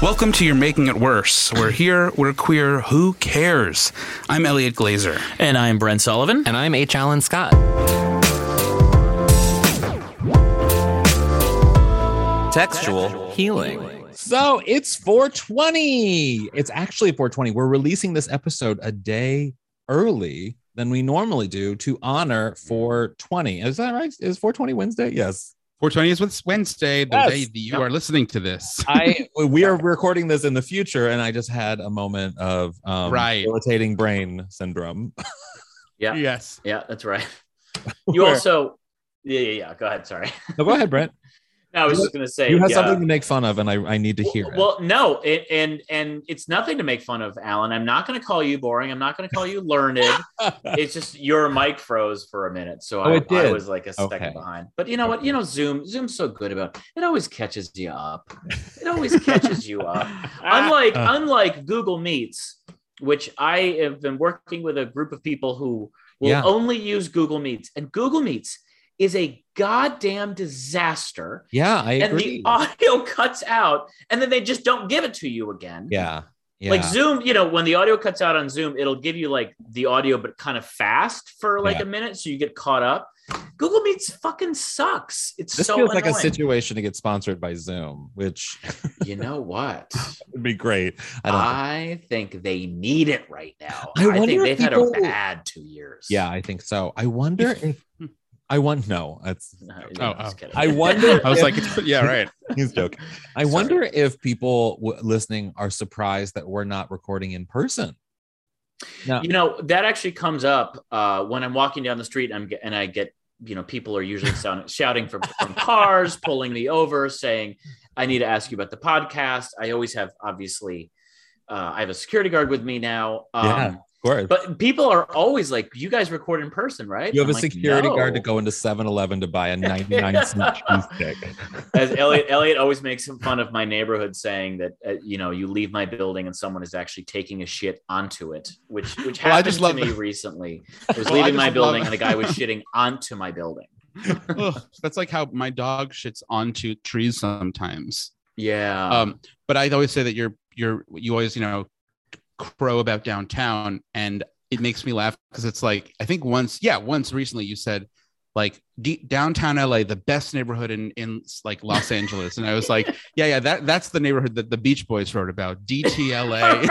Welcome to You're Making It Worse. We're here, we're queer, who cares? I'm Elliot Glazer. And I'm Brent Sullivan. And I'm H. Alan Scott. Textual healing. So it's 420. It's actually 420. We're releasing this episode a day early than we normally do to honor 420. Is that right? Is 420 Wednesday? Yes. 420 is Wednesday, the Yes. day that you are listening to this. I we are recording this in the future, and I just had a moment of um, Right. irritating brain syndrome. Yeah. yes. Yeah, that's right. You Where- also, yeah, yeah, yeah. Go ahead. Sorry. no, go ahead, Brent. I was just going to say You have yeah. something to make fun of, and I, I need to hear it. Well, no, it, and and it's nothing to make fun of, Alan. I'm not going to call you boring. I'm not going to call you learned. it's just your mic froze for a minute, so Oh, I, I was like a second Okay. behind. But you know what? You know, Zoom. Zoom's so good about it. Always catches you up. It always catches you up. Unlike Uh. unlike Google Meets, which I have been working with a group of people who will Yeah. only use Google Meets, and Google Meets is a goddamn disaster. yeah, I And agree. the audio cuts out, and then they just don't give it to you again. yeah, yeah. Like Zoom, you know, when the audio cuts out on Zoom, it'll give you like the audio, but kind of fast for like Yeah. a minute, so you get caught up. Google Meets fucking sucks. It's this so feels like a situation to get sponsored by Zoom, which You know what? would be great. I don't. I think they need it right now. I I, think they've had people- a bad two years. yeah, I think so. I wonder if I want no. That's No, Oh, oh. I wonder. I was if- like, yeah, right. he's joking. I Sorry. wonder if people w- listening are surprised that we're not recording in person. No. you know that actually comes up uh, when I'm walking down the street. I'm and I get you know people are usually sound, shouting from, from cars, pulling me over, saying, "I need to ask you about the podcast." I always have obviously. Uh, I have a security guard with me now. Um, Yeah, Of course. But people are always like, "You guys record in person, right?" you have I'm a like, security guard to go into 7-Eleven to buy a 99 cent cheese stick. As Elliot, Elliot always makes fun of my neighborhood, saying that uh, you know you leave my building and someone is actually taking a shit onto it, which which Well, I happened just to me the- recently. I was Well, I leaving my building and a guy was shitting onto my building. Ugh, that's like how my dog shits onto trees sometimes. Yeah. Um, but I always say that you're you're you always you know crow about downtown, and it makes me laugh because it's like I think once yeah once recently you said like downtown LA the best neighborhood in in like Los Angeles, and I was like yeah yeah that that's the neighborhood that the Beach Boys wrote about DTLA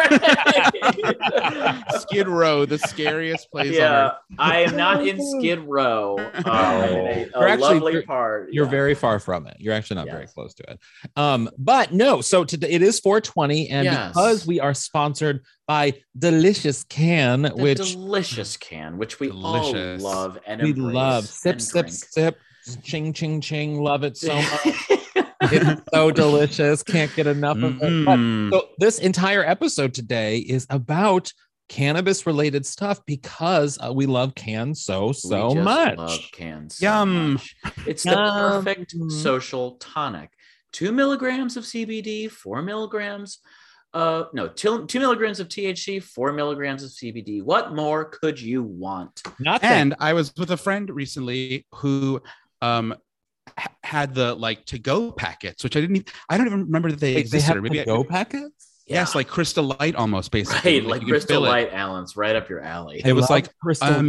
Skid Row the scariest place on yeah, earth. I am not in Skid Row. Um, I'm a, a actually- lovely you're- part. You're yeah. very far from it. You're actually not very close to it. Um, but no, so today it is 420, and Yes. because we are sponsored by Delicious Cann, The which delicious can, which we Delicious. all love and we embrace love. Sip, and sip, drink. Sip, ching, ching, ching. Love it so much. it's so delicious. Can't get enough of it. But Mm. So this entire episode today is about cannabis related stuff because uh, we love cans so We so just much. Love cans. so Yum. much. It's the perfect social tonic. Two milligrams of CBD, four milligrams. Uh, no, two, two milligrams of THC, four milligrams of CBD. What more could you want? Nothing. And I was with a friend recently who um, ha- had the like to go packets, which I didn't. Even, I don't even remember that they Wait, they existed. have or maybe go packets. yes, like Crystal Light almost basically. right, like you could Crystal fill it. Light, Alan's right up your alley. It was like Crystal Light.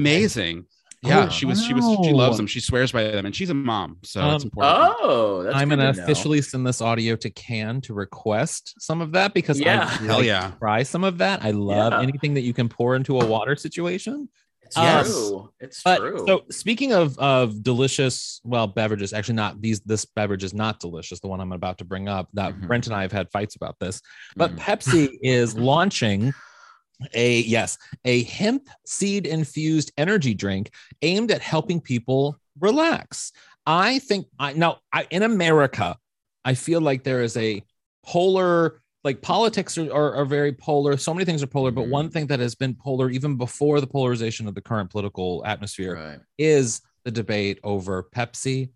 Amazing. Yeah, Oh, she was. She was. She loves them. She swears by them, and she's a mom, so it's Um, important. Oh, that's I'm gonna to officially send this audio to Cann to request some of that because Yeah. I Hell like yeah. try some of that. I love Yeah. anything that you can pour into a water situation. It's Yes. true. It's But true. so speaking of of delicious, well, beverages, actually not these. This beverage is not delicious. The one I'm about to bring up. That Mhm. Brent and I have had fights about this. But Mm. Pepsi is launching a yes, a hemp seed infused energy drink aimed at helping people relax. I think I now I, in America, I feel like there is a polar like politics are, are, are very polar. So many things are polar, but Mhm. one thing that has been polar even before the polarization of the current political atmosphere right. is the debate over Pepsi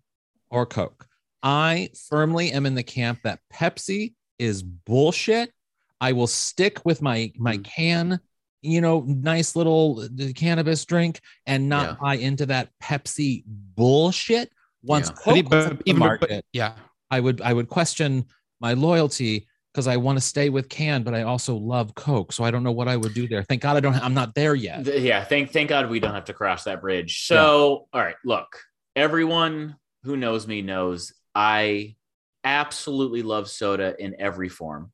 or Coke. I firmly am in the camp that Pepsi is bullshit. I will stick with my my Mm. can, you know, nice little uh, cannabis drink and not Yeah. buy into that Pepsi bullshit. Once Yeah. Coke but in the even- but- market, yeah, I would I would question my loyalty because I want to stay with Cann, but I also love Coke. So I don't know what I would do there. Thank God I don't. I'm not there yet. Th- yeah thank thank god we don't have to cross that bridge so all right look everyone who knows me knows i absolutely love soda in every form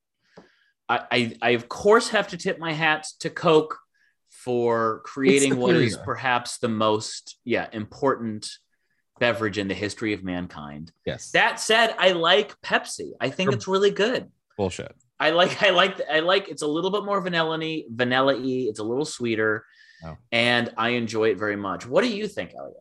I, I i of course have to tip my hat to coke for creating what is perhaps the most yeah important beverage in the history of mankind Yes, that said i like pepsi i think it's really good bullshit. I like I like I like it's a little bit more vanilla-y, vanilla-y, it's a little sweeter, Oh. and I enjoy it very much. What do you think, Elliot?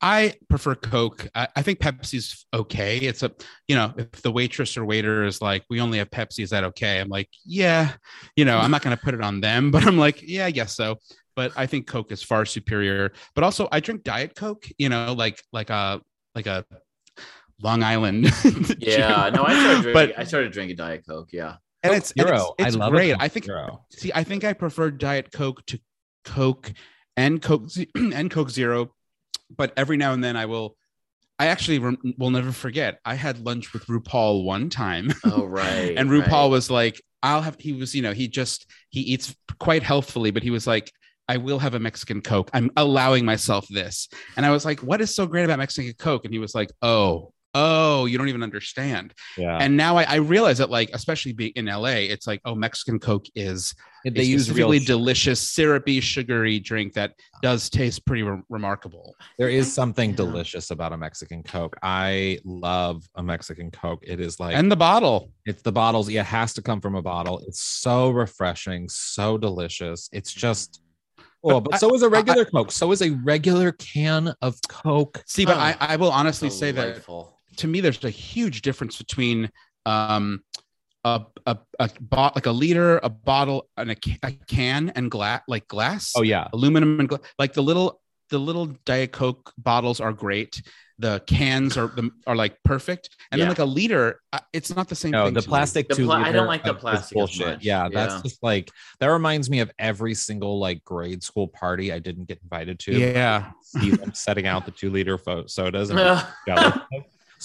I prefer Coke. I, I think Pepsi's okay. It's a, you know, if the waitress or waiter is like, we only have Pepsi, is that okay? I'm like, yeah, you know, I'm not going to put it on them, but I'm like, yeah, I guess so. But I think Coke is far superior. But also, I drink Diet Coke, you know, like like a like a Long Island. Yeah, no, I started drinking, But- I started drinking Diet Coke. Yeah, and Coke it's and Zero. it's, it's I love great. A I think Zero. See, I think I prefer Diet Coke to Coke and Coke and Coke Zero, but every now and then I will. I actually rem- will never forget. I had lunch with RuPaul one time, oh right. and RuPaul right. was like, "I'll have." He was, you know, he just he eats quite healthfully, but he was like, "I will have a Mexican Coke. I'm allowing myself this." And I was like, "What is so great about Mexican Coke?" And he was like, "Oh." Oh, you don't even understand. Yeah, And now I, I realize that, like, especially being in LA, it's like, oh, Mexican Coke is they use really delicious, syrupy, sugary drink that does taste pretty re- remarkable. There is something Yeah. delicious about a Mexican Coke. I love a Mexican Coke. It is like and the bottle. it's the bottles. Yeah, it has to come from a bottle. It's so refreshing, so delicious. It's just. Oh, But but I- so is a regular Coke. So is a regular can of Coke. See, but Oh, I, I will honestly say that Delightful. To me, there's a huge difference between um, a, a, a bot like a liter, a bottle, and a, a can and glass, like glass. Oh yeah, aluminum and gla- like the little the little diet coke bottles are great the cans are the, are like perfect and Yeah. then like a liter uh, it's not the same no, thing the to me. plastic The two pla- I don't like the is plastic as bullshit. much. Yeah, that's Yeah. just like that reminds me of every single like grade school party I didn't get invited to. yeah see them setting out the two liter fo- sodas and I'm jealous.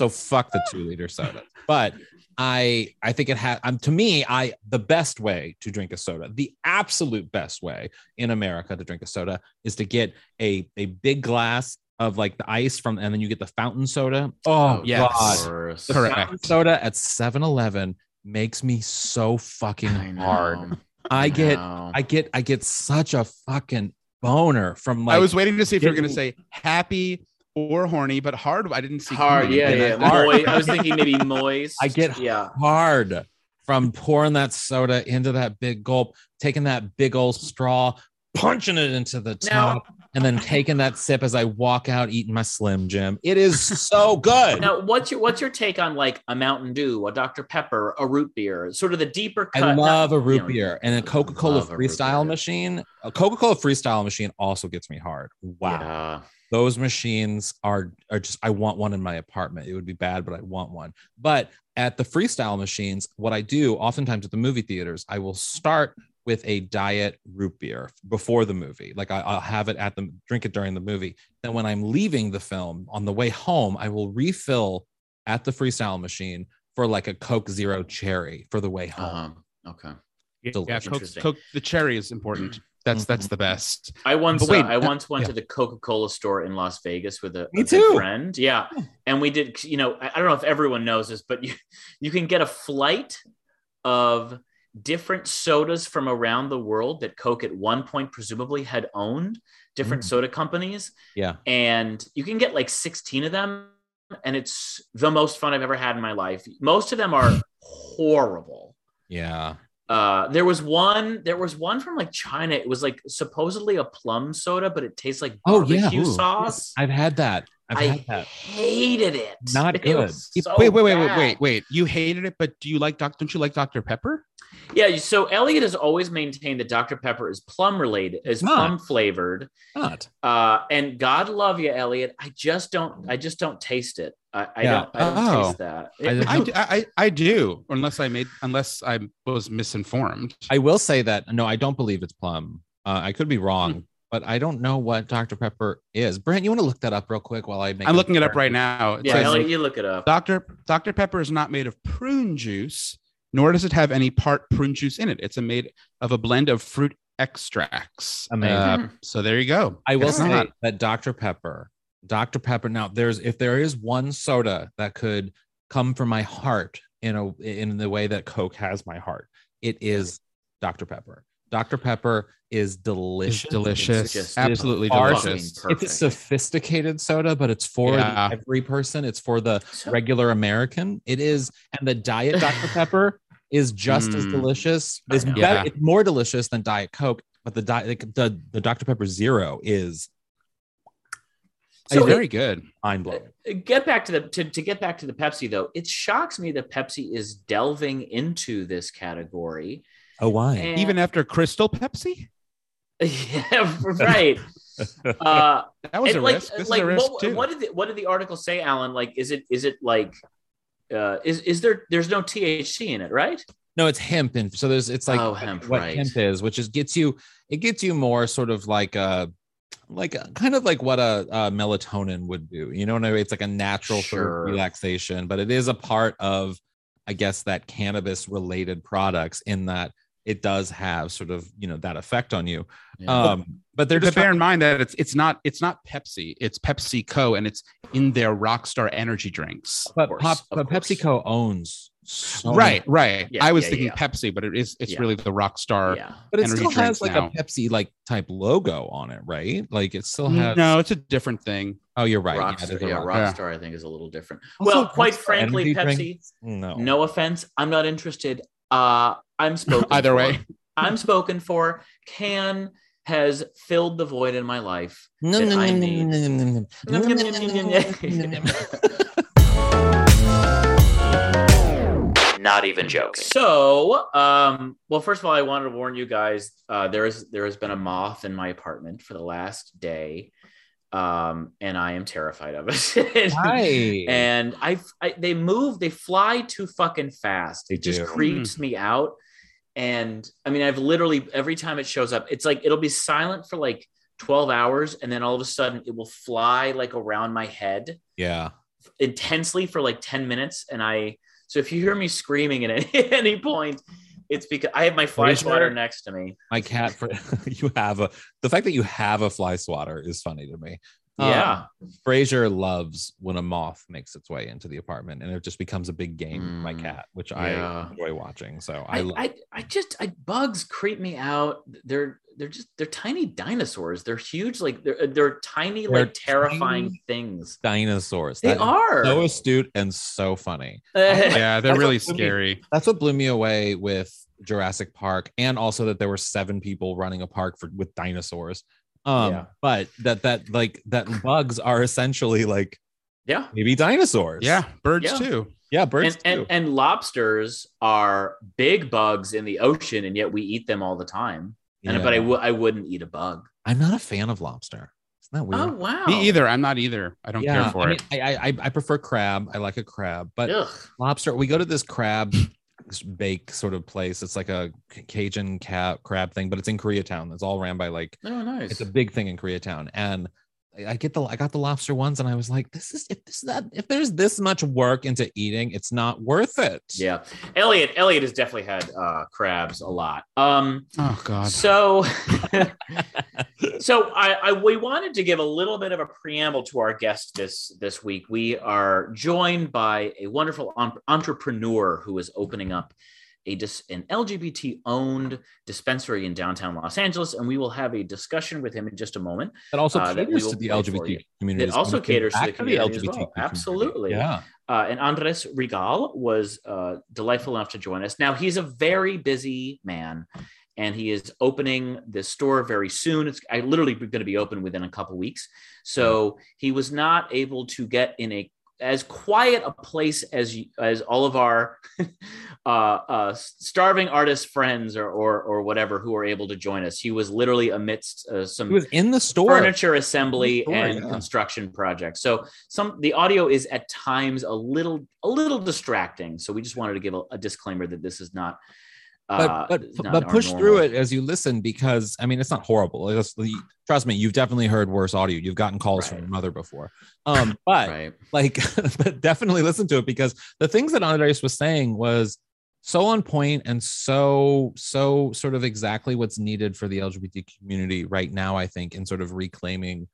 So fuck the two liter soda but i i think it has um, to me i the best way to drink a soda the absolute best way in america to drink a soda is to get a a big glass of like the ice from and then you get the fountain soda oh yes. god the Correct. fountain soda at 7-eleven makes me so fucking I hard i get know. i get i get such a fucking boner from like i was waiting to see if you were going to say happy or horny but hard i didn't see hard. coming. Yeah, And yeah. I- hard. Moi- I was thinking maybe moist. I get yeah. hard from pouring that soda into that big gulp, taking that big old straw, punching it into the Now- top, and then taking that sip as I walk out eating my Slim Jim. It is so good. Now, what's your what's your take on like a Mountain Dew, a Dr Pepper, a root beer, sort of the deeper cut? I love not- a root you know, beer and a Coca Cola love a Freestyle machine. A Coca Cola Freestyle machine also gets me hard. Wow. Yeah. Those machines are are just I want one in my apartment. It would be bad, but I want one. But at the freestyle machines, what I do oftentimes at the movie theaters, I will start with a diet root beer before the movie. Like I, I'll have it at the drink it during the movie. Then when I'm leaving the film on the way home, I will refill at the freestyle machine for like a Coke Zero Cherry for the way home. Uh-huh. Okay. Yeah, Coke, Coke, the cherry is important. That's that's the best. I once But wait, uh, I uh, once went yeah. to the Coca Cola store in Las Vegas with a, Me a too. friend. Yeah, and we did. You know, I, I don't know if everyone knows this, but you you can get a flight of different sodas from around the world that Coke at one point presumably had owned different Mm. soda companies, Yeah. and you can get like sixteen of them, and it's the most fun I've ever had in my life. Most of them are horrible. Yeah. Uh, there was one. There was one from like China. It was like supposedly a plum soda, but it tastes like Oh, yeah. barbecue Ooh. sauce. I've had that. I've I had that. hated it. Not It good. so wait, wait, wait, wait, wait, wait. You hated it, but do you like Doc? Don't you like Dr. Pepper? Yeah. So Elliot has always maintained that Dr Pepper is plum related, is not. plum flavored. Not. Uh, and God love you, Elliot. I just don't. I just don't taste it. I, I Yeah. don't. I don't Oh. taste that. I- It- I, d- I, I do, unless I made, unless I was misinformed. I will say that no, I don't believe it's plum. Uh, I could be wrong, Hmm. but I don't know what Dr. Pepper is. Brent, you want to look that up real quick while I make I'm a looking it up right now. It yeah, says, Elliot, you look it up. Dr. Dr. Pepper is not made of prune juice, nor does it have any part prune juice in it. It's a made of a blend of fruit extracts. Amazing. Uh, so there you go. I will It's say not. that Dr. Pepper, Dr. Pepper. Now, there's if there is one soda that could come from my heart in a in the way that Coke has my heart, it is Dr. Pepper. Dr. Pepper is It's delicious. delicious. just- Absolutely it's delicious. Perfect. It's a sophisticated soda, but it's for Yeah. every person. It's for the So- regular American. It is, and the diet Dr. Pepper is just as Mm. delicious. It's, know. better, Yeah. it's more delicious than Diet Coke, but the diet the, the Dr. Pepper Zero is So It's it- very good. mind blowing. get back to the to, to get back to the Pepsi though. It shocks me that Pepsi is delving into this category. Oh, why? And- Even after Crystal Pepsi, yeah, right. Uh, that was a like, risk. This like is a risk what, too. what did the, what did the article say, Alan? Like, is it is it like uh, is is there there's no THC in it, right? No, it's hemp, and so there's it's like Oh, hemp, what right. hemp is, which is gets you it gets you more sort of like a like kind of like what a, a melatonin would do. You know what I mean? It's like a natural sort Sure. of relaxation, but it is a part of, I guess, that cannabis related products in that it does have sort of you know that effect on you. Um, but they're But just bear in mind that it's it's not it's not Pepsi, it's PepsiCo, and it's in their Rockstar energy drinks. but course, Pop, but PepsiCo owns so right, right. Yeah, I was yeah, thinking yeah. Pepsi, but it is it's Yeah. really the Rockstar. yeah. but it still has like now. a Pepsi like type logo on it, right? Like it still has. No, it's a different thing. Oh, you're right. Rockstar, there's a yeah, Rockstar. Rockstar, I think is a little different. Also, well, quite frankly, Pepsi. drink? No. No offense, I'm not interested. Uh, I'm spoken. Either for. way. I'm spoken for. Cann has filled the void in my life. No, that no, I no, need. no, no, no, no, no, no, no, no, no. Not even joking. So, um, well, first of all, I wanted to warn you guys. Uh, there is there has been a moth in my apartment for the last day, um, and I am terrified of it. Hi. and I, I they move they fly too fucking fast They it just do. creeps me out and i mean i've literally every time it shows up it's like it'll be silent for like 12 hours and then all of a sudden it will fly like around my head yeah. intensely for like 10 minutes and i so if you hear me screaming at any, any point it's because i have my fly swatter next to me My cat for you have a the fact that you have a fly swatter is funny to me. Um, yeah Frasier loves when a moth makes its way into the apartment and it just becomes a big game for my Mm, cat, which yeah. I enjoy watching. So I, I, love I, I just I, bugs creep me out. They're they're just they're tiny dinosaurs. They're huge, like they're they're tiny, They're like terrifying tiny. things. dinosaurs. They That is are. so astute and so funny. Yeah, they're really what- scary. That's what blew me away with Jurassic Park, and also that there were seven people running a park for with dinosaurs. Um, Yeah. but that that like that bugs are essentially like yeah. maybe dinosaurs. Yeah, birds Yeah. too. yeah, birds And, and too. and lobsters are big bugs in the ocean, and yet we eat them all the time. And Yeah. but I w- I wouldn't eat a bug. I'm not a fan of lobster. Isn't that weird? Oh wow. Me either. I'm not either. I don't care for I, mean, it. I, I I prefer crab. I like a crab, but Ugh. lobster. We go to this crab bake sort of place. It's like a Cajun crab crab thing, but it's in Koreatown. It's all ran by like Oh, nice. it's a big thing in Koreatown. And I- I get the I got the lobster ones, and I was like, this is if this that if there's this much work into eating, it's not worth it. yeah, Elliot. Elliot has definitely had uh, crabs a lot. Um, Oh God. So, so I, I we wanted to give a little bit of a preamble to our guest this this week. We are joined by a wonderful en- entrepreneur who is opening up a dis- an LGBT owned dispensary in downtown Los Angeles, and we will have a discussion with him in just a moment. That also Uh, caters to the LGBT community. It also caters to the community as well. community. Absolutely. Yeah. Uh, and Andres Regal was uh, delightful enough to join us. Now he's a very busy man, and he is opening this store very soon. It's I literally going to be open within a couple weeks. So he was not able to get in a as quiet a place as you- as all of our uh, uh, starving artist friends or, or or whatever who are able to join us. He was literally amidst uh, some He was in the store. furniture assembly Store, and yeah. construction projects. So some the audio is at times a little a little distracting. So we just wanted to give a, a disclaimer that this is not. Uh, but but but push normal- through it as you listen because I mean it's not horrible. It's, trust me, you've definitely heard worse audio. You've gotten calls from your mother before. Um, but Right. like but definitely listen to it because the things that Andres was saying was so on point and so so sort of exactly what's needed for the LGBT community right now. I think in sort of reclaiming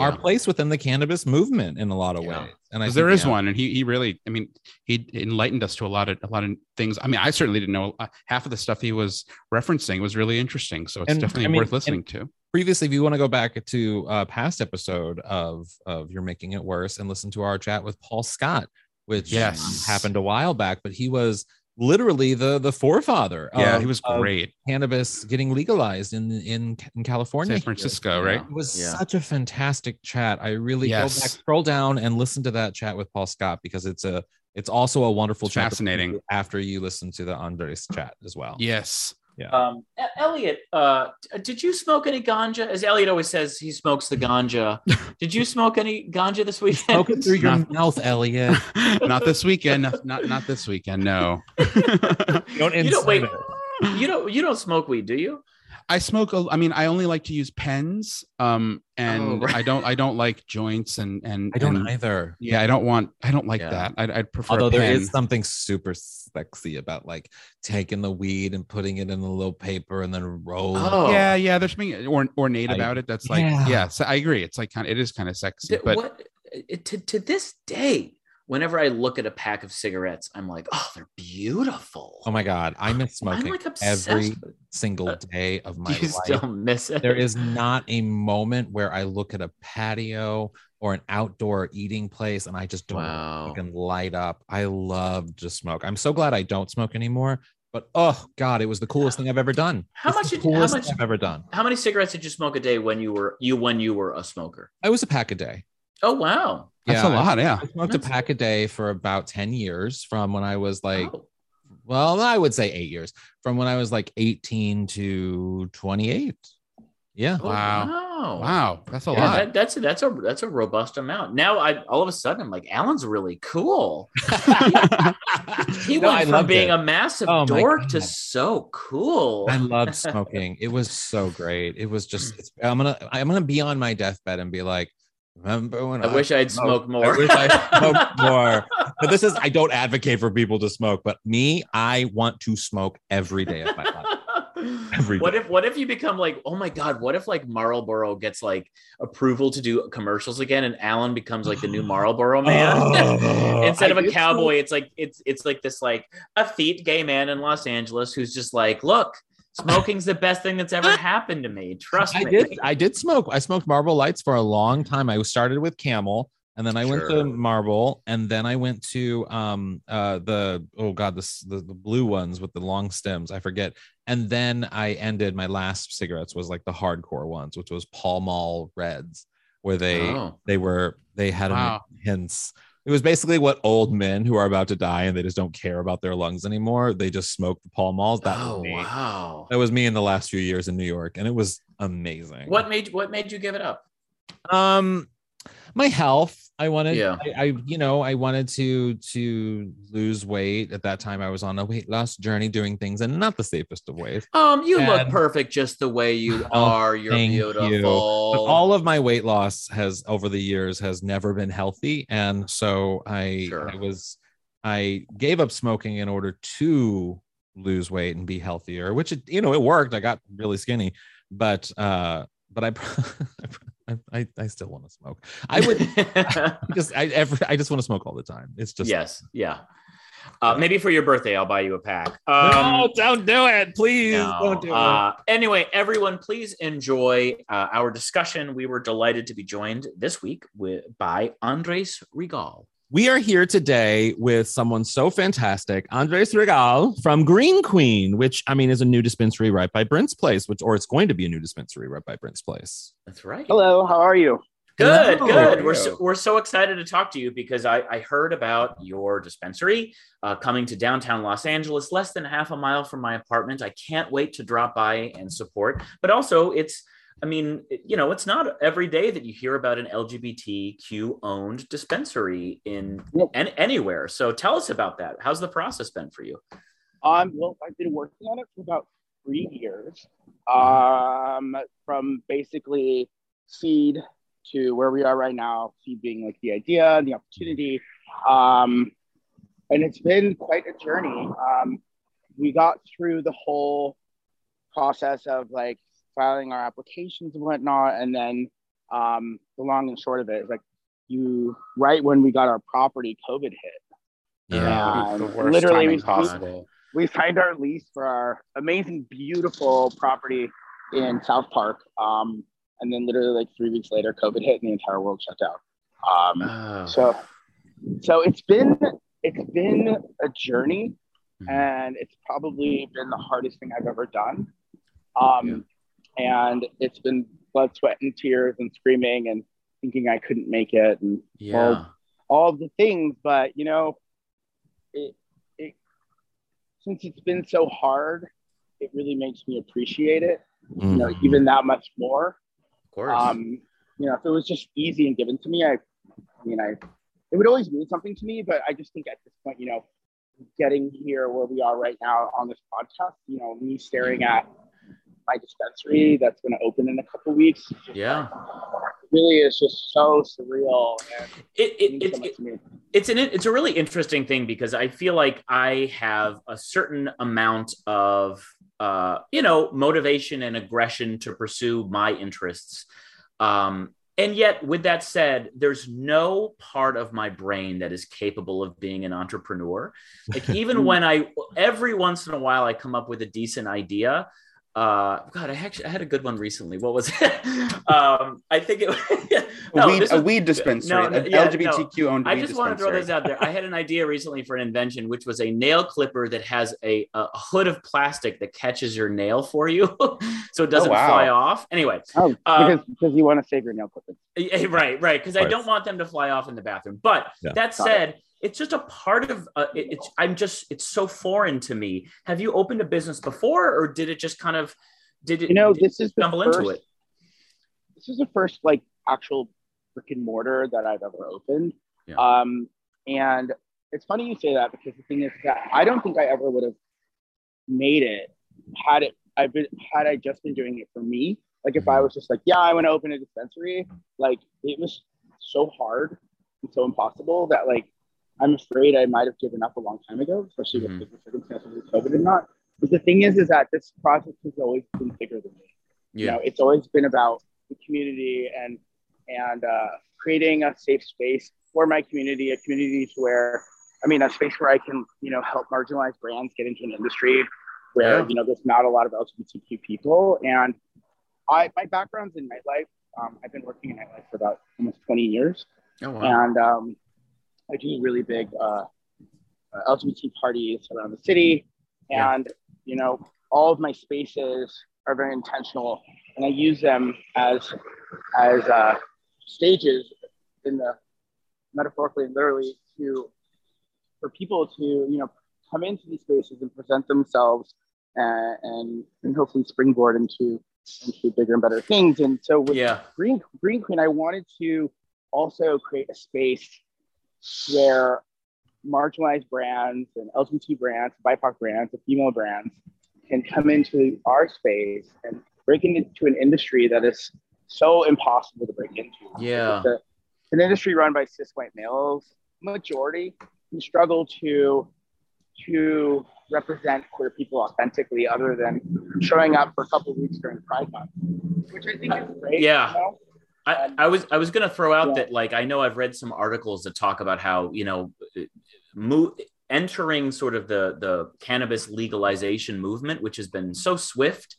our place within the cannabis movement in a lot of Yeah. ways. And I think there is yeah. one, and he he really, I mean, he enlightened us to a lot of a lot of things. I mean, I certainly didn't know uh, half of the stuff he was referencing was really interesting. So it's And, definitely I mean, worth listening to. previously if you want to go back to a past episode of of you're making it worse and listen to our chat with paul scott which Yes. happened a while back but he was literally the the forefather Yeah, of- he was great. cannabis getting legalized in in in california San Francisco, Yeah. right? it was Yeah. such a fantastic chat i really go back scroll down and listen to that chat with paul scott because it's a it's also a wonderful It's chat fascinating. after you listen to the andres chat as well Yes. Yeah Um, Elliot, uh, did you smoke any ganja? As Elliot always says, he smokes the ganja. did you smoke any ganja this weekend? smoke it through your Not- mouth elliot not this weekend. Not, not not this weekend. No. don't You don't wait. it. You don't. You don't smoke weed, do you? I smoke. A, I mean, I only like to use pens. Um, and Oh, right. I don't. I don't like joints and and i don't and- either Yeah, I don't want. I don't like Yeah. that. I'd, I'd prefer. Although a pen. is something super sexy about like taking the weed and putting it in a little paper and then rolling. Oh. Yeah, yeah. There's something or, ornate I- about it. That's like, Yeah. yeah. so I agree. It's like kind of. It is kind of sexy, Th- but what to to this day, whenever I look at a pack of cigarettes, I'm like, oh, they're beautiful. Oh my god, I miss I'm smoking like every single Uh, day of my you life. still miss it? There is not a moment where I look at a patio or an outdoor eating place and I just don't Wow. light up. I love to smoke. I'm so glad I don't smoke anymore. But oh god, it was the coolest thing I've ever done. How It's much did- how much- I've ever done? How many cigarettes did you smoke a day when you were you when you were a smoker? I was a pack a day. Oh wow. that's Yeah, a lot. Yeah. I smoked a pack a day for about 10 years from when I was like, Oh. well, I would say eight years from when I was like 18 to 28. Yeah. Oh, Wow. Wow. Wow, that's a Yeah, lot. that, that's a, that's a that's a robust amount. Now I all of a sudden I'm like Alan's really cool. He No, I went from being it. a massive Oh dork to so cool. I loved smoking. It was so great. It was just, mm. it's, I'm going to, I'm going to be on my deathbed and be like, remember when I wish I'd smoked? smoked more. I wish I smoked more. But this is, I don't advocate for people to smoke, but me, I want to smoke every day of my life. Every what day. if what if you become like oh my god what if like Marlboro gets like approval to do commercials again and Alan becomes like the new Marlboro oh, man Oh, instead of I a cowboy it's like it's it's like this like effete gay man in Los Angeles who's just like look smoking's the best thing that's ever happened to me trust I me did. I did smoke. I smoked Marlboro Lights for a long time. I started with Camel, and then I went to Marlboro, and then I went to um uh the oh god the the, the blue ones with the long stems. I forget. And then I ended my last cigarettes was like the hardcore ones, which was Pall Mall Reds, where they Oh. they were they had Wow. hints. It was basically what old men who are about to die and they just don't care about their lungs anymore. They just smoke the Pall Malls. That oh was me. wow That was me in the last few years in New York, and it was amazing. what made what made you give it up Um, my health i wanted Yeah. I, I you know i wanted to to lose weight at that time i was on a weight loss journey doing things and not the safest of ways Um, you look perfect just the way you Oh, are. You're you. beautiful. but all of my weight loss has over the years has never been healthy and so i Sure. i was i gave up smoking in order to lose weight and be healthier which it you know it worked i got really skinny but uh but i I, I, I still want to smoke. I would just I ever I just want to smoke all the time. It's just yes, yeah. Uh, maybe for your birthday, I'll buy you a pack. no, Um, don't do it, please. no. Don't do it. Uh, anyway, everyone, please enjoy uh, our discussion. We were delighted to be joined this week with by Andres Regal. We are here today with someone so fantastic, Andres Regal from Green Queen, which I mean is a new dispensary right by Brent's Place, which or it's going to be a new dispensary right by Brent's Place. That's right. Hello, how are you? Good, Hello. good. We're so, we're so excited to talk to you because I, I heard about your dispensary uh, coming to downtown Los Angeles, less than half a mile from my apartment. I can't wait to drop by and support. But also, it's I mean, you know, it's not every day that you hear about an LGBTQ owned dispensary in Yep. an, anywhere. So tell us about that. How's the process been for you? Um, well, I've been working on it for about three years. Um, from basically seed to where we are right now, seed being like the idea, the opportunity. Um, and it's been quite a journey. Um, we got through the whole process of like filing our applications and whatnot, and then um, the long and short of it is like you right when we got our property, COVID hit. Yeah. And the worst literally, we- possible. we signed our lease for our amazing, beautiful property in South Park. Um, and then literally like three weeks later, COVID hit and the entire world shut down. Um, Oh. so, so it's been it's been a journey, Mhm. and it's probably been the hardest thing I've ever done. Um, and it's been blood, sweat, and tears, and screaming, and thinking I couldn't make it, and yeah. all of the things but you know it, it since it's been so hard it really makes me appreciate it you know Mhm. even that much more Of course. um you know if it was just easy and given to me i i mean i it would always mean something to me but i just think at this point you know getting here where we are right now on this podcast you know me staring at my dispensary that's going to open in a couple weeks yeah. really is just so surreal It, it it, it, so to me. it's an it's a really interesting thing because I feel like I have a certain amount of uh, you know motivation and aggression to pursue my interests. Um, and yet, with that said, there's no part of my brain that is capable of being an entrepreneur. Like even when I every once in a while I come up with a decent idea. Uh, God, I actually I had a good one recently. What was it? um, I think it. A no, weed, this a weed dispensary, no, no, an yeah, no. LGBTQ owned I weed just want to throw dispensary. this out there. I had an idea recently for an invention, which was a nail clipper that has a, a hood of plastic that catches your nail for you, so it doesn't wow. fly off. Anyway, Oh, Uh, because, because you want to save your nail clippings. eh, right, right, because I don't want them to fly off in the bathroom. But Yeah. that Got said, it's just a part of uh, it, it's. I'm just. It's so foreign to me. Have you opened a business before, or did it just kind of? Did it? You know, this is the stumble first, into it. This is the first like actual brick and mortar that I've ever opened. Yeah. Um, and it's funny you say that because the thing is that I don't think I ever would have made it had it I've been had I just been doing it for me. Like if I Mm-hmm. was just like, yeah, I want to open a dispensary, like it was so hard and so impossible that like I'm afraid I might have given up a long time ago, especially Mhm. with the circumstances of COVID and not. But the thing is, is that this process has always been bigger than me. You know, it's always been about the community and and uh, creating a safe space for my community, a community to where, I mean, a space where I can, you know, help marginalized brands get into an industry where Yeah. you know there's not a lot of LGBTQ people. And I, my background's in nightlife. Um, I've been working in nightlife for about almost 20 years, Oh wow. and um, I do really big uh, uh, LGBT parties around the city, Yeah. and you know, all of my spaces are very intentional, and I use them as as uh, stages in the metaphorically and literally to for people to you know come into these spaces and present themselves uh, and and hopefully springboard into into bigger and better things. And so with Yeah. Green Green Queen, I wanted to also create a space where marginalized brands and LGBT brands, BIPOC brands, and female brands can come into our space and break into an industry that is so impossible to break into. Yeah. It's, a- it's an industry run by cis white males, majority, who struggle to to represent queer people authentically, other than showing up for a couple of weeks during Pride Month, which I think is great. Yeah. you know? I, I was I was gonna throw out Yeah. that like I know I've read some articles that talk about how you know mo- entering sort of the the cannabis legalization movement, which has been so swift.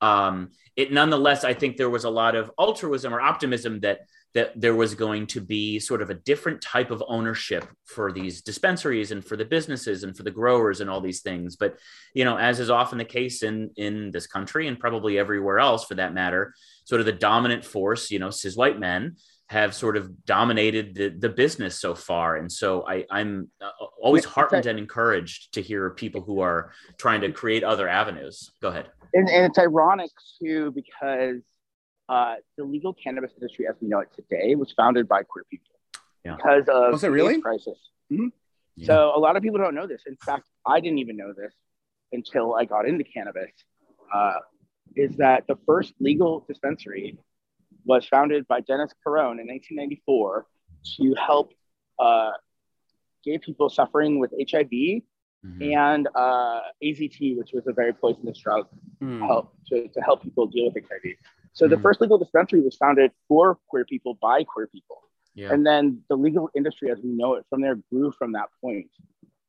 Um, it nonetheless, I think there was a lot of altruism or optimism that that there was going to be sort of a different type of ownership for these dispensaries and for the businesses and for the growers and all these things. But you know, as is often the case in in this country and probably everywhere else for that matter, sort of the dominant force, you know, cis white men have sort of dominated the, the business so far. And so I, I'm uh, always heartened and encouraged to hear people who are trying to create other avenues. Go ahead. and, and it's ironic too because uh, the legal cannabis industry as we know it today was founded by queer people Yeah. because of Was it the really? AIDS crisis. Mhm. Yeah. So a lot of people don't know this. In fact, I didn't even know this until I got into cannabis. Uh, is that the first legal dispensary was founded by Dennis Peron in 1994 to help uh, gay people suffering with HIV Mhm. and uh, AZT, which was a very poisonous drug, Hmm. help to, to help people deal with HIV. So the Mhm. first legal dispensary was founded for queer people by queer people. Yeah. And then the legal industry as we know it from there grew from that point.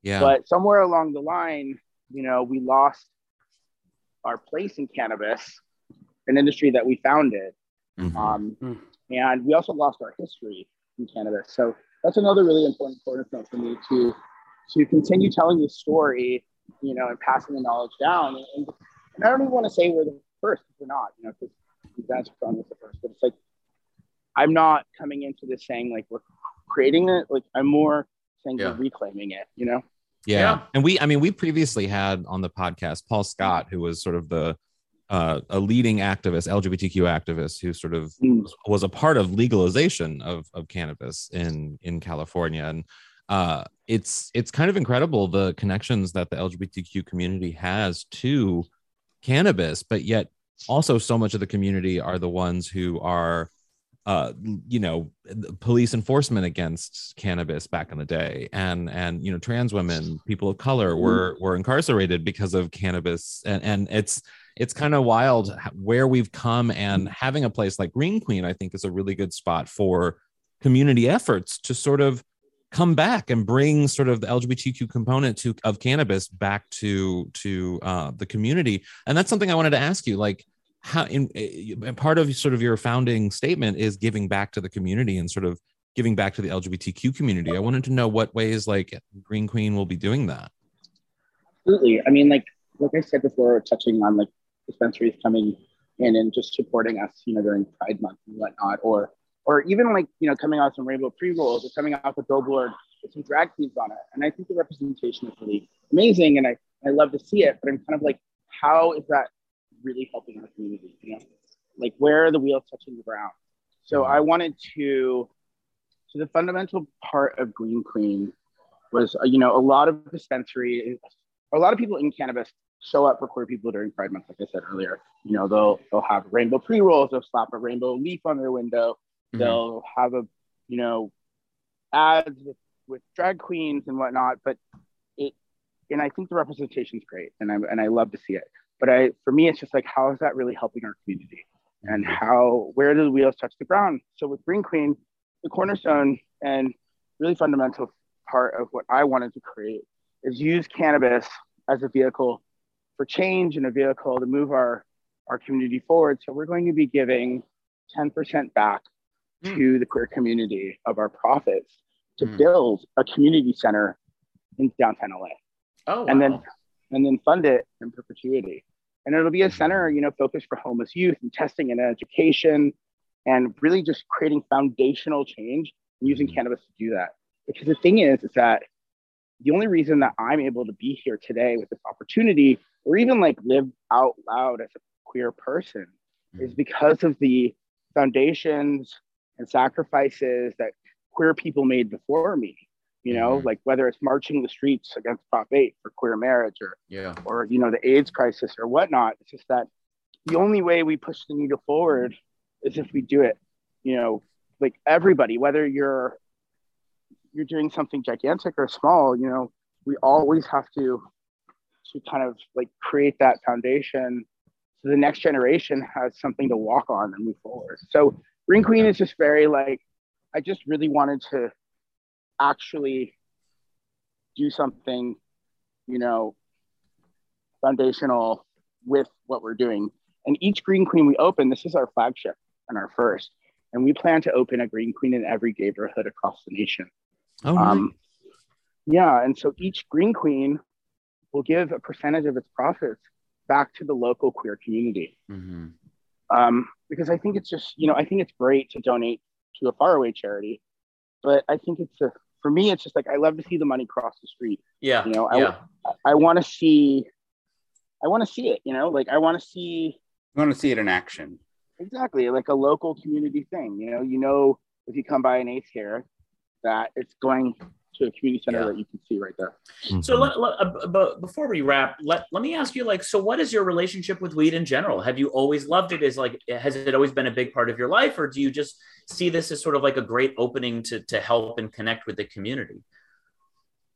Yeah. But somewhere along the line, you know, we lost our place in cannabis, an industry that we founded. Mhm. Um, Mm. And we also lost our history in cannabis. So that's another really important cornerstone for me to to continue telling the story, you know, and passing the knowledge down. And, and I don't even want to say we're the first, 'cause we're not, you know, because that's from the first, but it's like I'm not coming into this saying like we're creating it. Like I'm more saying Yeah. we're reclaiming it, you know? Yeah. Yeah. And we, I mean, we previously had on the podcast Paul Scott, who was sort of the uh, a leading activist, LGBTQ activist, who sort of Mm. was, a part of legalization of of cannabis in in California, and uh, it's it's kind of incredible the connections that the LGBTQ community has to cannabis, but yet also so much of the community are the ones who are uh you know police enforcement against cannabis back in the day. And and you know trans women people of color were were incarcerated because of cannabis. And and it's it's kind of wild where we've come and having a place like green queen i think is a really good spot for community efforts to sort of come back and bring sort of the lgbtq component to of cannabis back to to uh, the community. And that's something i wanted to ask you like how in uh, part of sort of your founding statement is giving back to the community and sort of giving back to the lgbtq community. I wanted to know what ways like green queen will be doing that. Absolutely. I mean, like like I said before, touching on like dispensaries coming in and just supporting us, you know, during Pride Month and whatnot, or or even like you know coming out some rainbow pre rolls or coming out with a billboard with some drag queens on it. And I think the representation is really amazing, and I I love to see it. But I'm kind of like, how is that really helping our community? You know, like where are the wheels touching the ground? So I wanted to. So the fundamental part of Green Queen was, uh, you know, a lot of dispensary, a lot of people in cannabis show up for queer people during Pride Month, like I said earlier. You know, they'll they'll have rainbow pre rolls, they'll slap a rainbow leaf on their window, Mhm. they'll have a, you know, ads with, with drag queens and whatnot. But it, and I think the representation's great, and I and I love to see it. But I, for me, it's just like, how is that really helping our community? And how, where do the wheels touch the ground? So with Green Queen, the cornerstone and really fundamental part of what I wanted to create is use cannabis as a vehicle for change and a vehicle to move our, our community forward. So we're going to be giving 10% back hmm. to the queer community of our profits to Mm. build a community center in downtown LA Oh, and then and then fund it in perpetuity. And it'll be a mm-hmm. center, you know, focused for homeless youth and testing and education and really just creating foundational change and using mm-hmm. cannabis to do that. Because the thing is, is that the only reason that I'm able to be here today with this opportunity or even like live out loud as a queer person is because of the foundations and sacrifices that queer people made before me. You know, Mhm. like whether it's marching the streets against Prop 8 for queer marriage or Yeah. or you know the AIDS crisis or whatnot. It's just that the only way we push the needle forward is if we do it. You know, like everybody, whether you're you're doing something gigantic or small, you know, we always have to to kind of like create that foundation so the next generation has something to walk on and move forward. So Green Queen is just very like I just really wanted to actually do something, you know, foundational with what we're doing. And each Green Queen we open, this is our flagship and our first. And we plan to open a Green Queen in every neighborhood across the nation. Oh. Um, yeah, and so each Green Queen will give a percentage of its profits back to the local queer community. hmm Um, because I think it's just, you know, I think it's great to donate to a faraway charity, but I think it's a, for me, it's just like I love to see the money cross the street. Yeah. You know, I- yeah. I want to see, I want to see it. You know, like I want to see I want to see it in action. exactly like a local community thing. You know, you know, if you come by an Ace here, that it's going to a community center Yeah. that you can see right there. So let, let, uh, but before we wrap, let, let me ask you like, so what is your relationship with weed in general? Have you always loved it? Is like, has it always been a big part of your life or do you just see this as sort of like a great opening to, to help and connect with the community?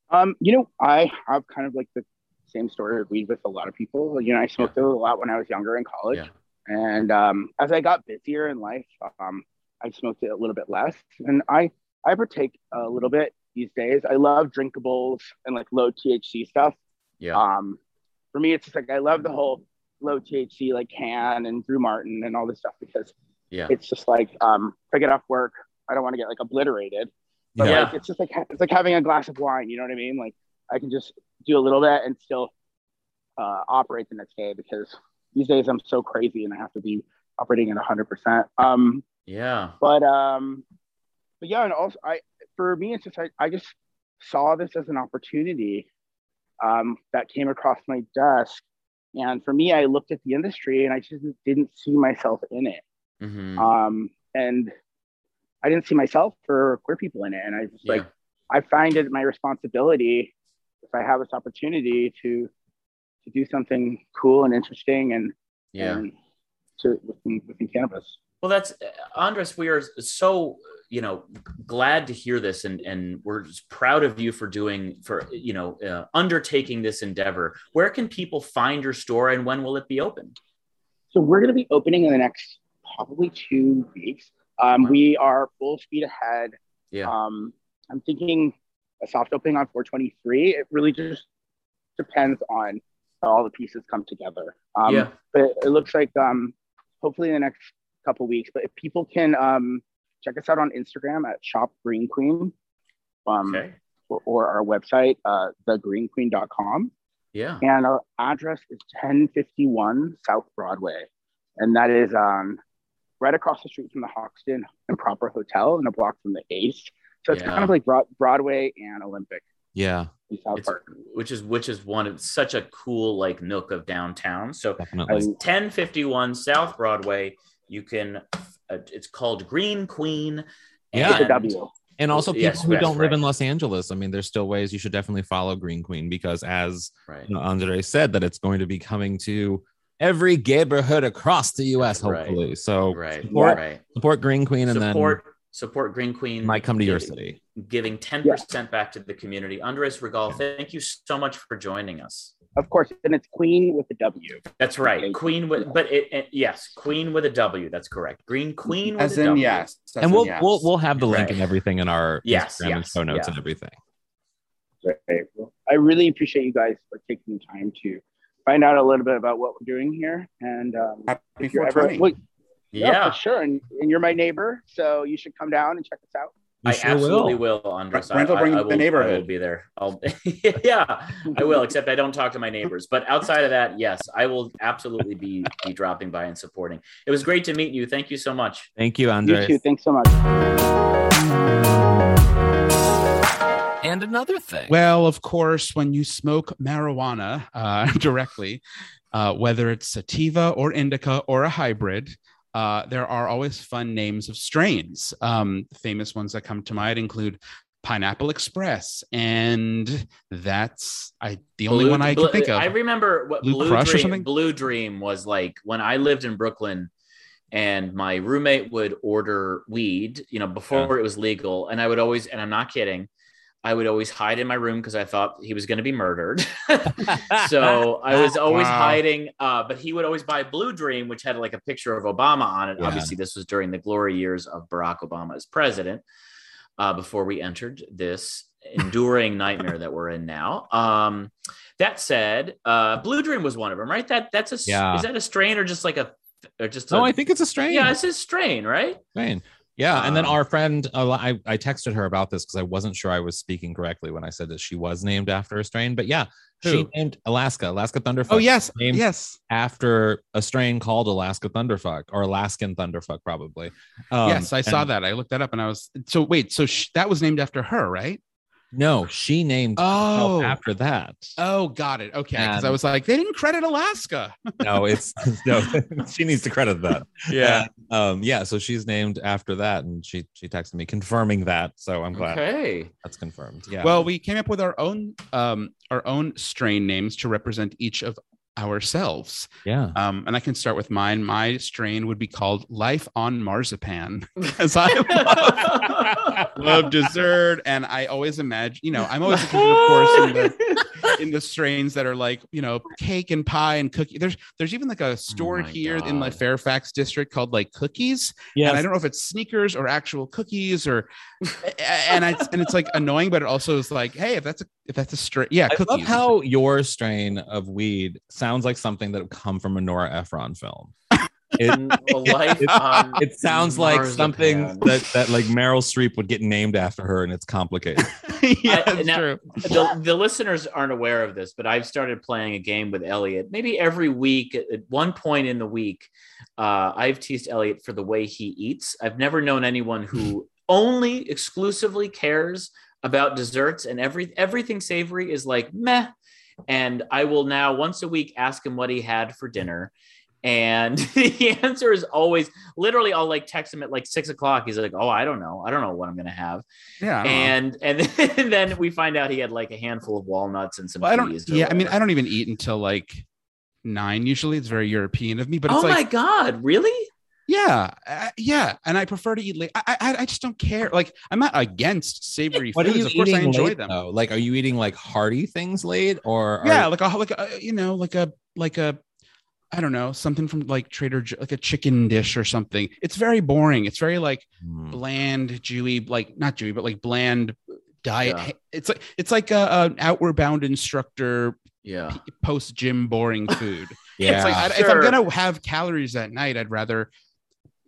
Um, you know, I have kind of like the same story of weed with a lot of people. You know, I smoked it a lot when I was younger in college, Yeah. and um, as I got busier in life, um, I smoked it a little bit less, and I I partake a little bit these days. I love drinkables and like low THC stuff. Yeah. Um, for me, it's just like I love the whole low THC like Cann and Drew Martin and all this stuff because Yeah. it's just like um, if I get off work, I don't want to get like obliterated. But Yeah. like it's just like it's like having a glass of wine. You know what I mean? Like I can just do a little bit and still uh, operate the next day because these days I'm so crazy and I have to be operating at 100. percent Um, Yeah. but um, but yeah, and also I for me it's just I, I just saw this as an opportunity um, that came across my desk, and for me I looked at the industry and I just didn't see myself in it. hmm Um, and I didn't see myself for queer people in it, and I was like, I find it my responsibility if I have this opportunity to to do something cool and interesting and Yeah. and to within, within cannabis. Well, that's Andres. We are so you know glad to hear this, and and we're just proud of you for doing for you know uh, undertaking this endeavor. Where can people find your store, and when will it be open? So we're going to be opening in the next probably two weeks. Um, Wow. We are full speed ahead. Yeah. Um, I'm thinking a soft opening on 423. It really just depends on how all the pieces come together. Um, yeah. But it looks like um, hopefully in the next couple weeks. But if people can um, check us out on Instagram at Shop Green Queen, um, Okay. or, or our website, uh, thegreenqueen.com. Yeah. And our address is 1051 South Broadway. And that is um, right across the street from the Hoxton and Proper Hotel and a block from the Ace. So it's Yeah. kind of like Broad- Broadway and Olympic Yeah, South Park. which is which is one of such a cool like nook of downtown. So definitely. 1051 South Broadway. You can. Uh, it's called Green Queen. Yeah. And- W. And also people Yes, who yes, don't live in Los Angeles. I mean, there's still ways you should definitely follow Green Queen because as Right. you know, Andre said, that it's going to be coming to every neighborhood across the US, Right. hopefully. So Right. support, Right. support Green Queen and Support support Green Queen. might come to your city. Giving 10% back to the community. Andres Regal, thank you so much for joining us. Of course. And it's Queen with a W. That's right. Okay. Queen with, but it, it- yes, Queen with a W. That's correct. Green Queen with As a in, W. yes. as And we'll, yes. we'll we'll have the link Right. and everything in our Yes, Instagram and yes, show notes yeah. and everything. Right. Well, I really appreciate you guys for taking the time to find out a little bit about what we're doing here. And um, Happy if you're ever, well, yeah, Yeah, for sure. And, and you're my neighbor, so you should come down and check us out. We I sure absolutely will. will, Andres. Brent will I- bring I, the neighborhood. I will be there. I'll, yeah, I will. Except I don't talk to my neighbors. But outside of that, yes, I will absolutely be be dropping by and supporting. It was great to meet you. Thank you so much. Thank you, Andre. You too. Thanks so much. And another thing. Well, of course, when you smoke marijuana uh, directly, uh, whether it's sativa or indica or a hybrid, uh, there are always fun names of strains. Um, famous ones that come to mind include Pineapple Express, and that's I the only Blue- one I Blue- can think of. I remember what Blue Blue, Crush or something? Blue Dream was like when I lived in Brooklyn and my roommate would order weed, you know, before it was legal. And I would always, and I'm not kidding, I would always hide in my room because I thought he was going to be murdered. so I was always Wow. hiding, uh, but he would always buy Blue Dream, which had like a picture of Obama on it. Yeah. Obviously, this was during the glory years of Barack Obama as president uh, before we entered this enduring nightmare that we're in now. Um, that said, uh, Blue Dream was one of them, right? That that's a Yeah. is that a strain or just like a or just a, No, I think it's a strain. yeah, it's a strain, right? strain. Yeah, and then Um, our friend, I I texted her about this because I wasn't sure I was speaking correctly when I said that she was named after a strain. But yeah, she named Alaska, Alaska Thunderfuck. oh yes, named yes, after a strain called Alaska Thunderfuck or Alaskan Thunderfuck, probably. Um, yes. I saw and- that. I looked that up, and I was so wait. So sh- that was named after her, right? No, she named Oh, herself after that. oh, got it. Okay, because I was like, they didn't credit Alaska. No, it's no. she needs to credit that. Yeah. Um. Yeah. So she's named after that, and she she texted me confirming that. So I'm glad Okay. that's confirmed. Yeah. Well, we came up with our own um our own strain names to represent each of ourselves. yeah. Um, and I can start with mine. My strain would be called Life on Marzipan because I love, love dessert, and I always imagine, you know, I'm always of course, in the in the strains that are like, you know, cake and pie and cookie. There's there's even like a oh store my here in the Fairfax district called like Cookies, Yeah. and I don't know if it's sneakers or actual cookies or, and I and it's like annoying, but it also is like, hey, if that's a if that's a strain, yeah, I cookies. love how your strain of weed sounds like something that would come from a Nora Ephron film. It, A life it- on it sounds like Marzipan. something that, that like Meryl Streep would get named after her, and it's complicated. yeah, I- now- true. the, the listeners aren't aware of this, but I've started playing a game with Elliot. Maybe every week, at at one point in the week, uh, I've teased Elliot for the way he eats. I've never known anyone who only exclusively cares about desserts and every everything savory is like meh. And I will now once a week ask him what he had for dinner. And the answer is always literally I'll like text him at like six o'clock. He's like, Oh, I don't know. I don't know what I'm gonna have Yeah, I know. and and then, and then we find out he had like a handful of walnuts and some Well, I don't. peas. or Yeah, I mean. I don't even eat until like nine. Usually, it's very European of me. But oh it's my like, god, really? yeah, uh, yeah, and I prefer to eat late. I, I, I just don't care. Like, I'm not against savory What are foods. you Of course, I enjoy late, them. though? Like, are you eating like hearty things late, or are- Yeah, like a like a you know like a like a. I don't know something from like Trader Jo- like a chicken dish or something. It's very boring. It's very like Hmm. bland, dewy, like not dewy, but like bland diet. Yeah. It's like it's like a, an outward bound instructor Yeah. post gym boring food. yeah, It's like I, if I'm gonna have calories at night, I'd rather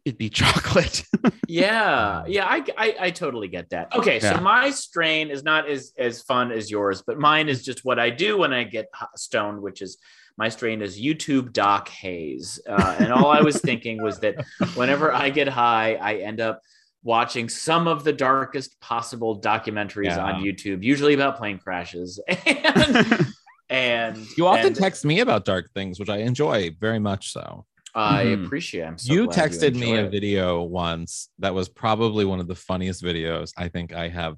it be chocolate. Yeah, yeah, I, I I totally get that. Okay, Yeah. so my strain is not as as fun as yours, but mine is just what I do when I get stoned, which is my strain is YouTube Doc Haze, uh, and all I was thinking was that whenever I get high, I end up watching some of the darkest possible documentaries Yeah. on YouTube, usually about plane crashes, and and you often and text me about dark things, which I enjoy very much. So I Mhm. appreciate. I'm so you texted me enjoy a it. video once that was probably one of the funniest videos I think I have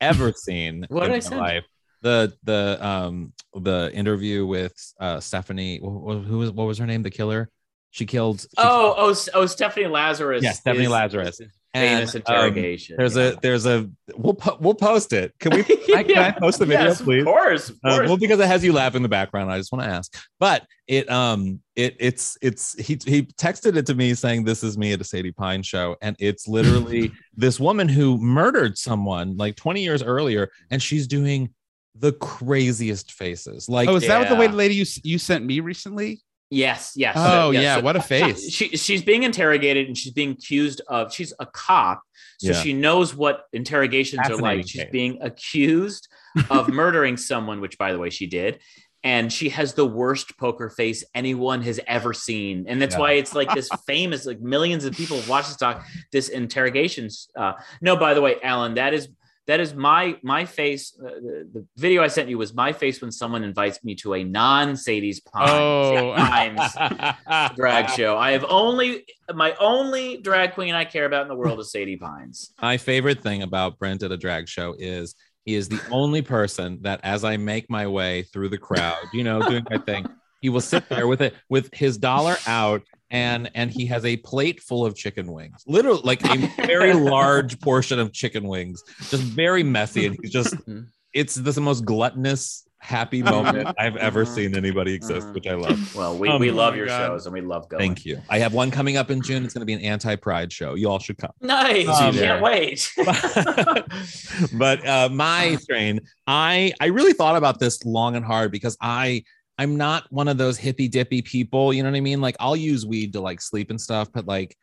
ever seen What in my send? life. The the um the interview with uh Stephanie wh- wh- who was what was her name the killer she killed she Oh, oh, oh, Stephanie Lazarus. Yeah, Stephanie is- Lazarus. is Famous And, um, interrogation. there's yeah. a there's a we'll po- we'll post it can we can I, can I post the video yes, please Of course, of Uh, course. well, because it has you laugh in the background, I just want to ask. But it um it it's it's he he texted it to me saying this is me at a Sadie Pine show, and it's literally this woman who murdered someone like 20 years earlier, and she's doing the craziest faces. Like oh, is that what the way the lady you you sent me recently? yes, yes. Oh yes. yeah, So what a face. She, she's being interrogated and she's being accused of. She's a cop, so Yeah. she knows what interrogations are like. She's case. being accused of murdering someone, which, by the way, she did. And she has the worst poker face anyone has ever seen, and that's Yeah. why it's like this famous. Like millions of people have watched this talk, this interrogations. Uh, no, by the way, Alan, that is That is my my face. Uh, the, the video I sent you was my face when someone invites me to a non Sadie's Pines Oh. Pines drag show. I have only my only drag queen I care about in the world is Sadie Pines. My favorite thing about Brent at a drag show is he is the only person that, as I make my way through the crowd, you know, doing my thing, he will sit there with it with his dollar out and mm-hmm. and he has a plate full of chicken wings, literally like a very large portion of chicken wings, just very messy, and he's just mm-hmm. it's the most gluttonous happy mm-hmm. moment I've ever seen anybody exist, which I love. Well, we, um, Oh we my love your God. shows and we love going. Thank you. I have one coming up in June. It's going to be an anti-pride show. You all should come. Nice. Um, Can't wait. but uh, my strain, I I really thought about this long and hard because I I'm not one of those hippy dippy people. You know what I mean? Like I'll use weed to like sleep and stuff, but like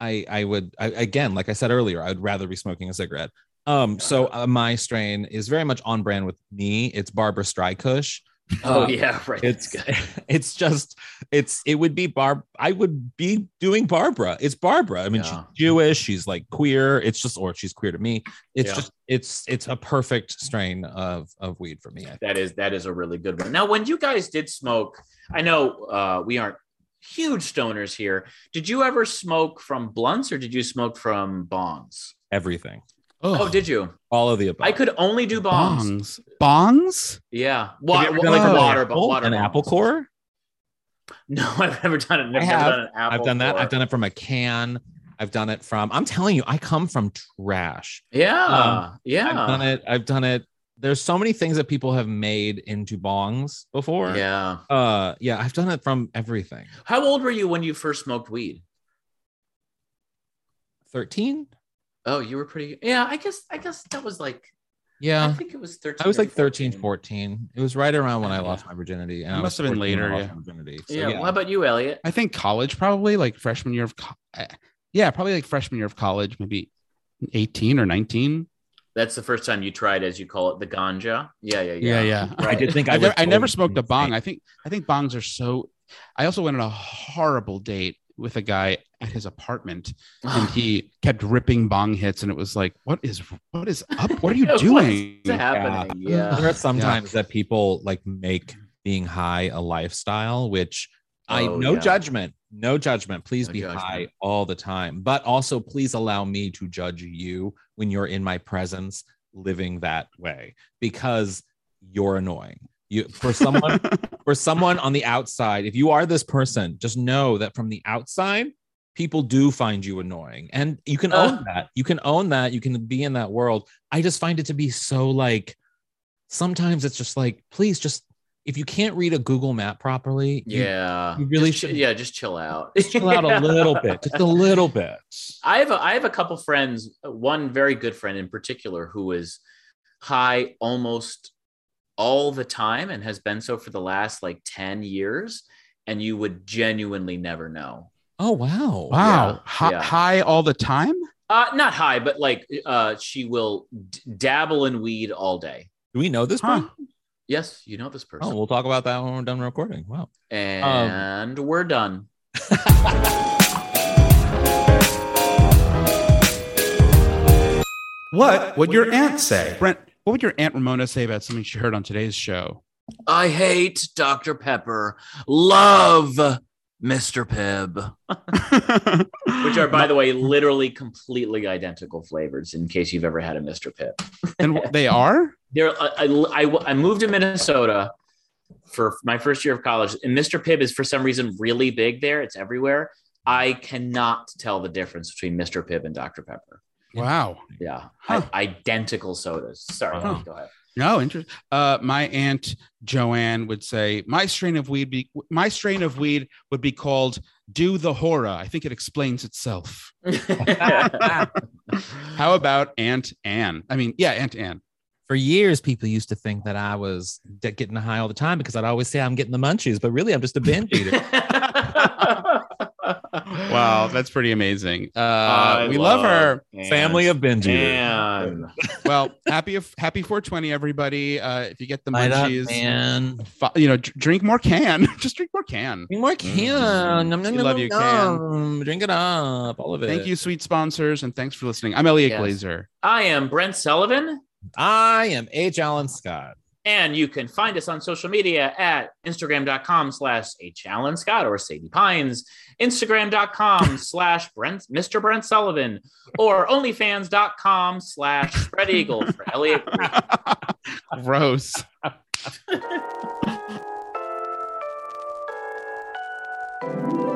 I I would I, again, like I said earlier, I'd rather be smoking a cigarette. Um, so uh, my strain is very much on brand with me. It's Barbara Strykush. Oh Uh, yeah, right. It's it's just it's it would be Barb. I would be doing Barbara. It's Barbara. I mean, Yeah. she's Jewish. She's like queer. It's just or she's queer to me. It's Yeah. just it's it's a perfect strain of of weed for me. That is that is a really good one. Now, when you guys did smoke, I know uh, we aren't huge stoners here. Did you ever smoke from blunts or did you smoke from bongs? Everything, Oh, did you? all of the above. I could only do bongs. bongs. Bongs? Yeah, Have you Wa- ever done like water, apple? water an bongs. apple core. No, I've never done it. Never, I never have. done an apple. I've done that. core. I've done it from a can. I've done it from. I'm telling you, I come from trash. Yeah, Um, yeah, I've done it. I've done it. There's so many things that people have made into bongs before. yeah. Uh, yeah, I've done it from everything. How old were you when you first smoked weed? 13? Oh, you were pretty. Yeah, I guess. I guess that was like. Yeah, I think it was thirteen. I was or like 13, 14. 14. It was right around when I Yeah. lost my virginity. And It I must have been 14 when I later, yeah. my virginity. So, Yeah. yeah. How about you, Elliot? I think college probably like freshman year of co- uh, yeah, probably like freshman year of college, maybe 18 or 19. That's the first time you tried, as you call it, the ganja. Yeah, yeah, yeah. Yeah, yeah. I did think I, I, was never, I never totally smoked a bong. I think I think bongs are so. I also went on a horrible date with a guy at his apartment, and he kept ripping bong hits, and it was like, what is what is up? What are you doing? happening? Yeah. There are sometimes that people like make being high a lifestyle, which I Oh, no yeah. judgment, no judgment. Please No be judgment. high all the time, but also please allow me to judge you when you're in my presence living that way because you're annoying. You for someone for someone on the outside, if you are this person, just know that from the outside, people do find you annoying. And you can Uh. own that. You can own that. You can be in that world. I just find it to be so like sometimes it's just like, please just if you can't read a Google map properly, Yeah. you really Just- should- Yeah, just chill out. chill out a little bit, just a little bit. I have a, I have a couple friends, one very good friend in particular, who is high almost all the time and has been so for the last like 10 years. And you would genuinely never know. Oh wow. Wow, Yeah, Hi- yeah. high all the time. Uh, not high, but like uh, she will d- dabble in weed all day. Do we know this Huh. person? Yes, you know this person. Oh, we'll talk about that when we're done recording. Wow. and we're done. What would your aunt say, Brent? What would your aunt Ramona say about something she heard on today's show? I hate Dr. Pepper. Love Mr. Pibb. Which are, by the way, literally completely identical flavors. In case you've ever had a Mr. Pibb, and they are. there, uh, I, I, I- I moved to Minnesota for my first year of college, and Mr. Pibb is for some reason really big there. It's everywhere. I cannot tell the difference between Mr. Pibb and Dr. Pepper. Wow. Yeah, Huh. I- identical sodas. Sorry, Huh. go ahead. No, interesting. Uh, my aunt Joanne would say my strain of weed be my strain of weed would be called "Do the Hora." I think it explains itself. How about Aunt Anne? I mean, yeah, Aunt Anne. For years, people used to think that I was de- getting high all the time because I'd always say I'm getting the munchies, but really I'm just a binge eater. Wow, that's pretty amazing. Uh, we love her. Ann. Family of binge eaters. Well, happy happy 420, everybody. Uh, if you get the Light up, munchies, man. you know, drink more Cann. Just drink more Cann. Drink more Cann. Nom, nom, We nom, love you, nom. Drink it up. All of it. Thank you, sweet sponsors, and thanks for listening. I'm Elliot Yes. Glazer. I am Brent Sullivan. I am H. Alan Scott. And you can find us on social media at Instagram.com slash H. Alan Scott or Sadie Pines, Instagram.com slash Brent, Mr. Brent Sullivan, or OnlyFans.com slash Spread Eagle for Elliot. Gross.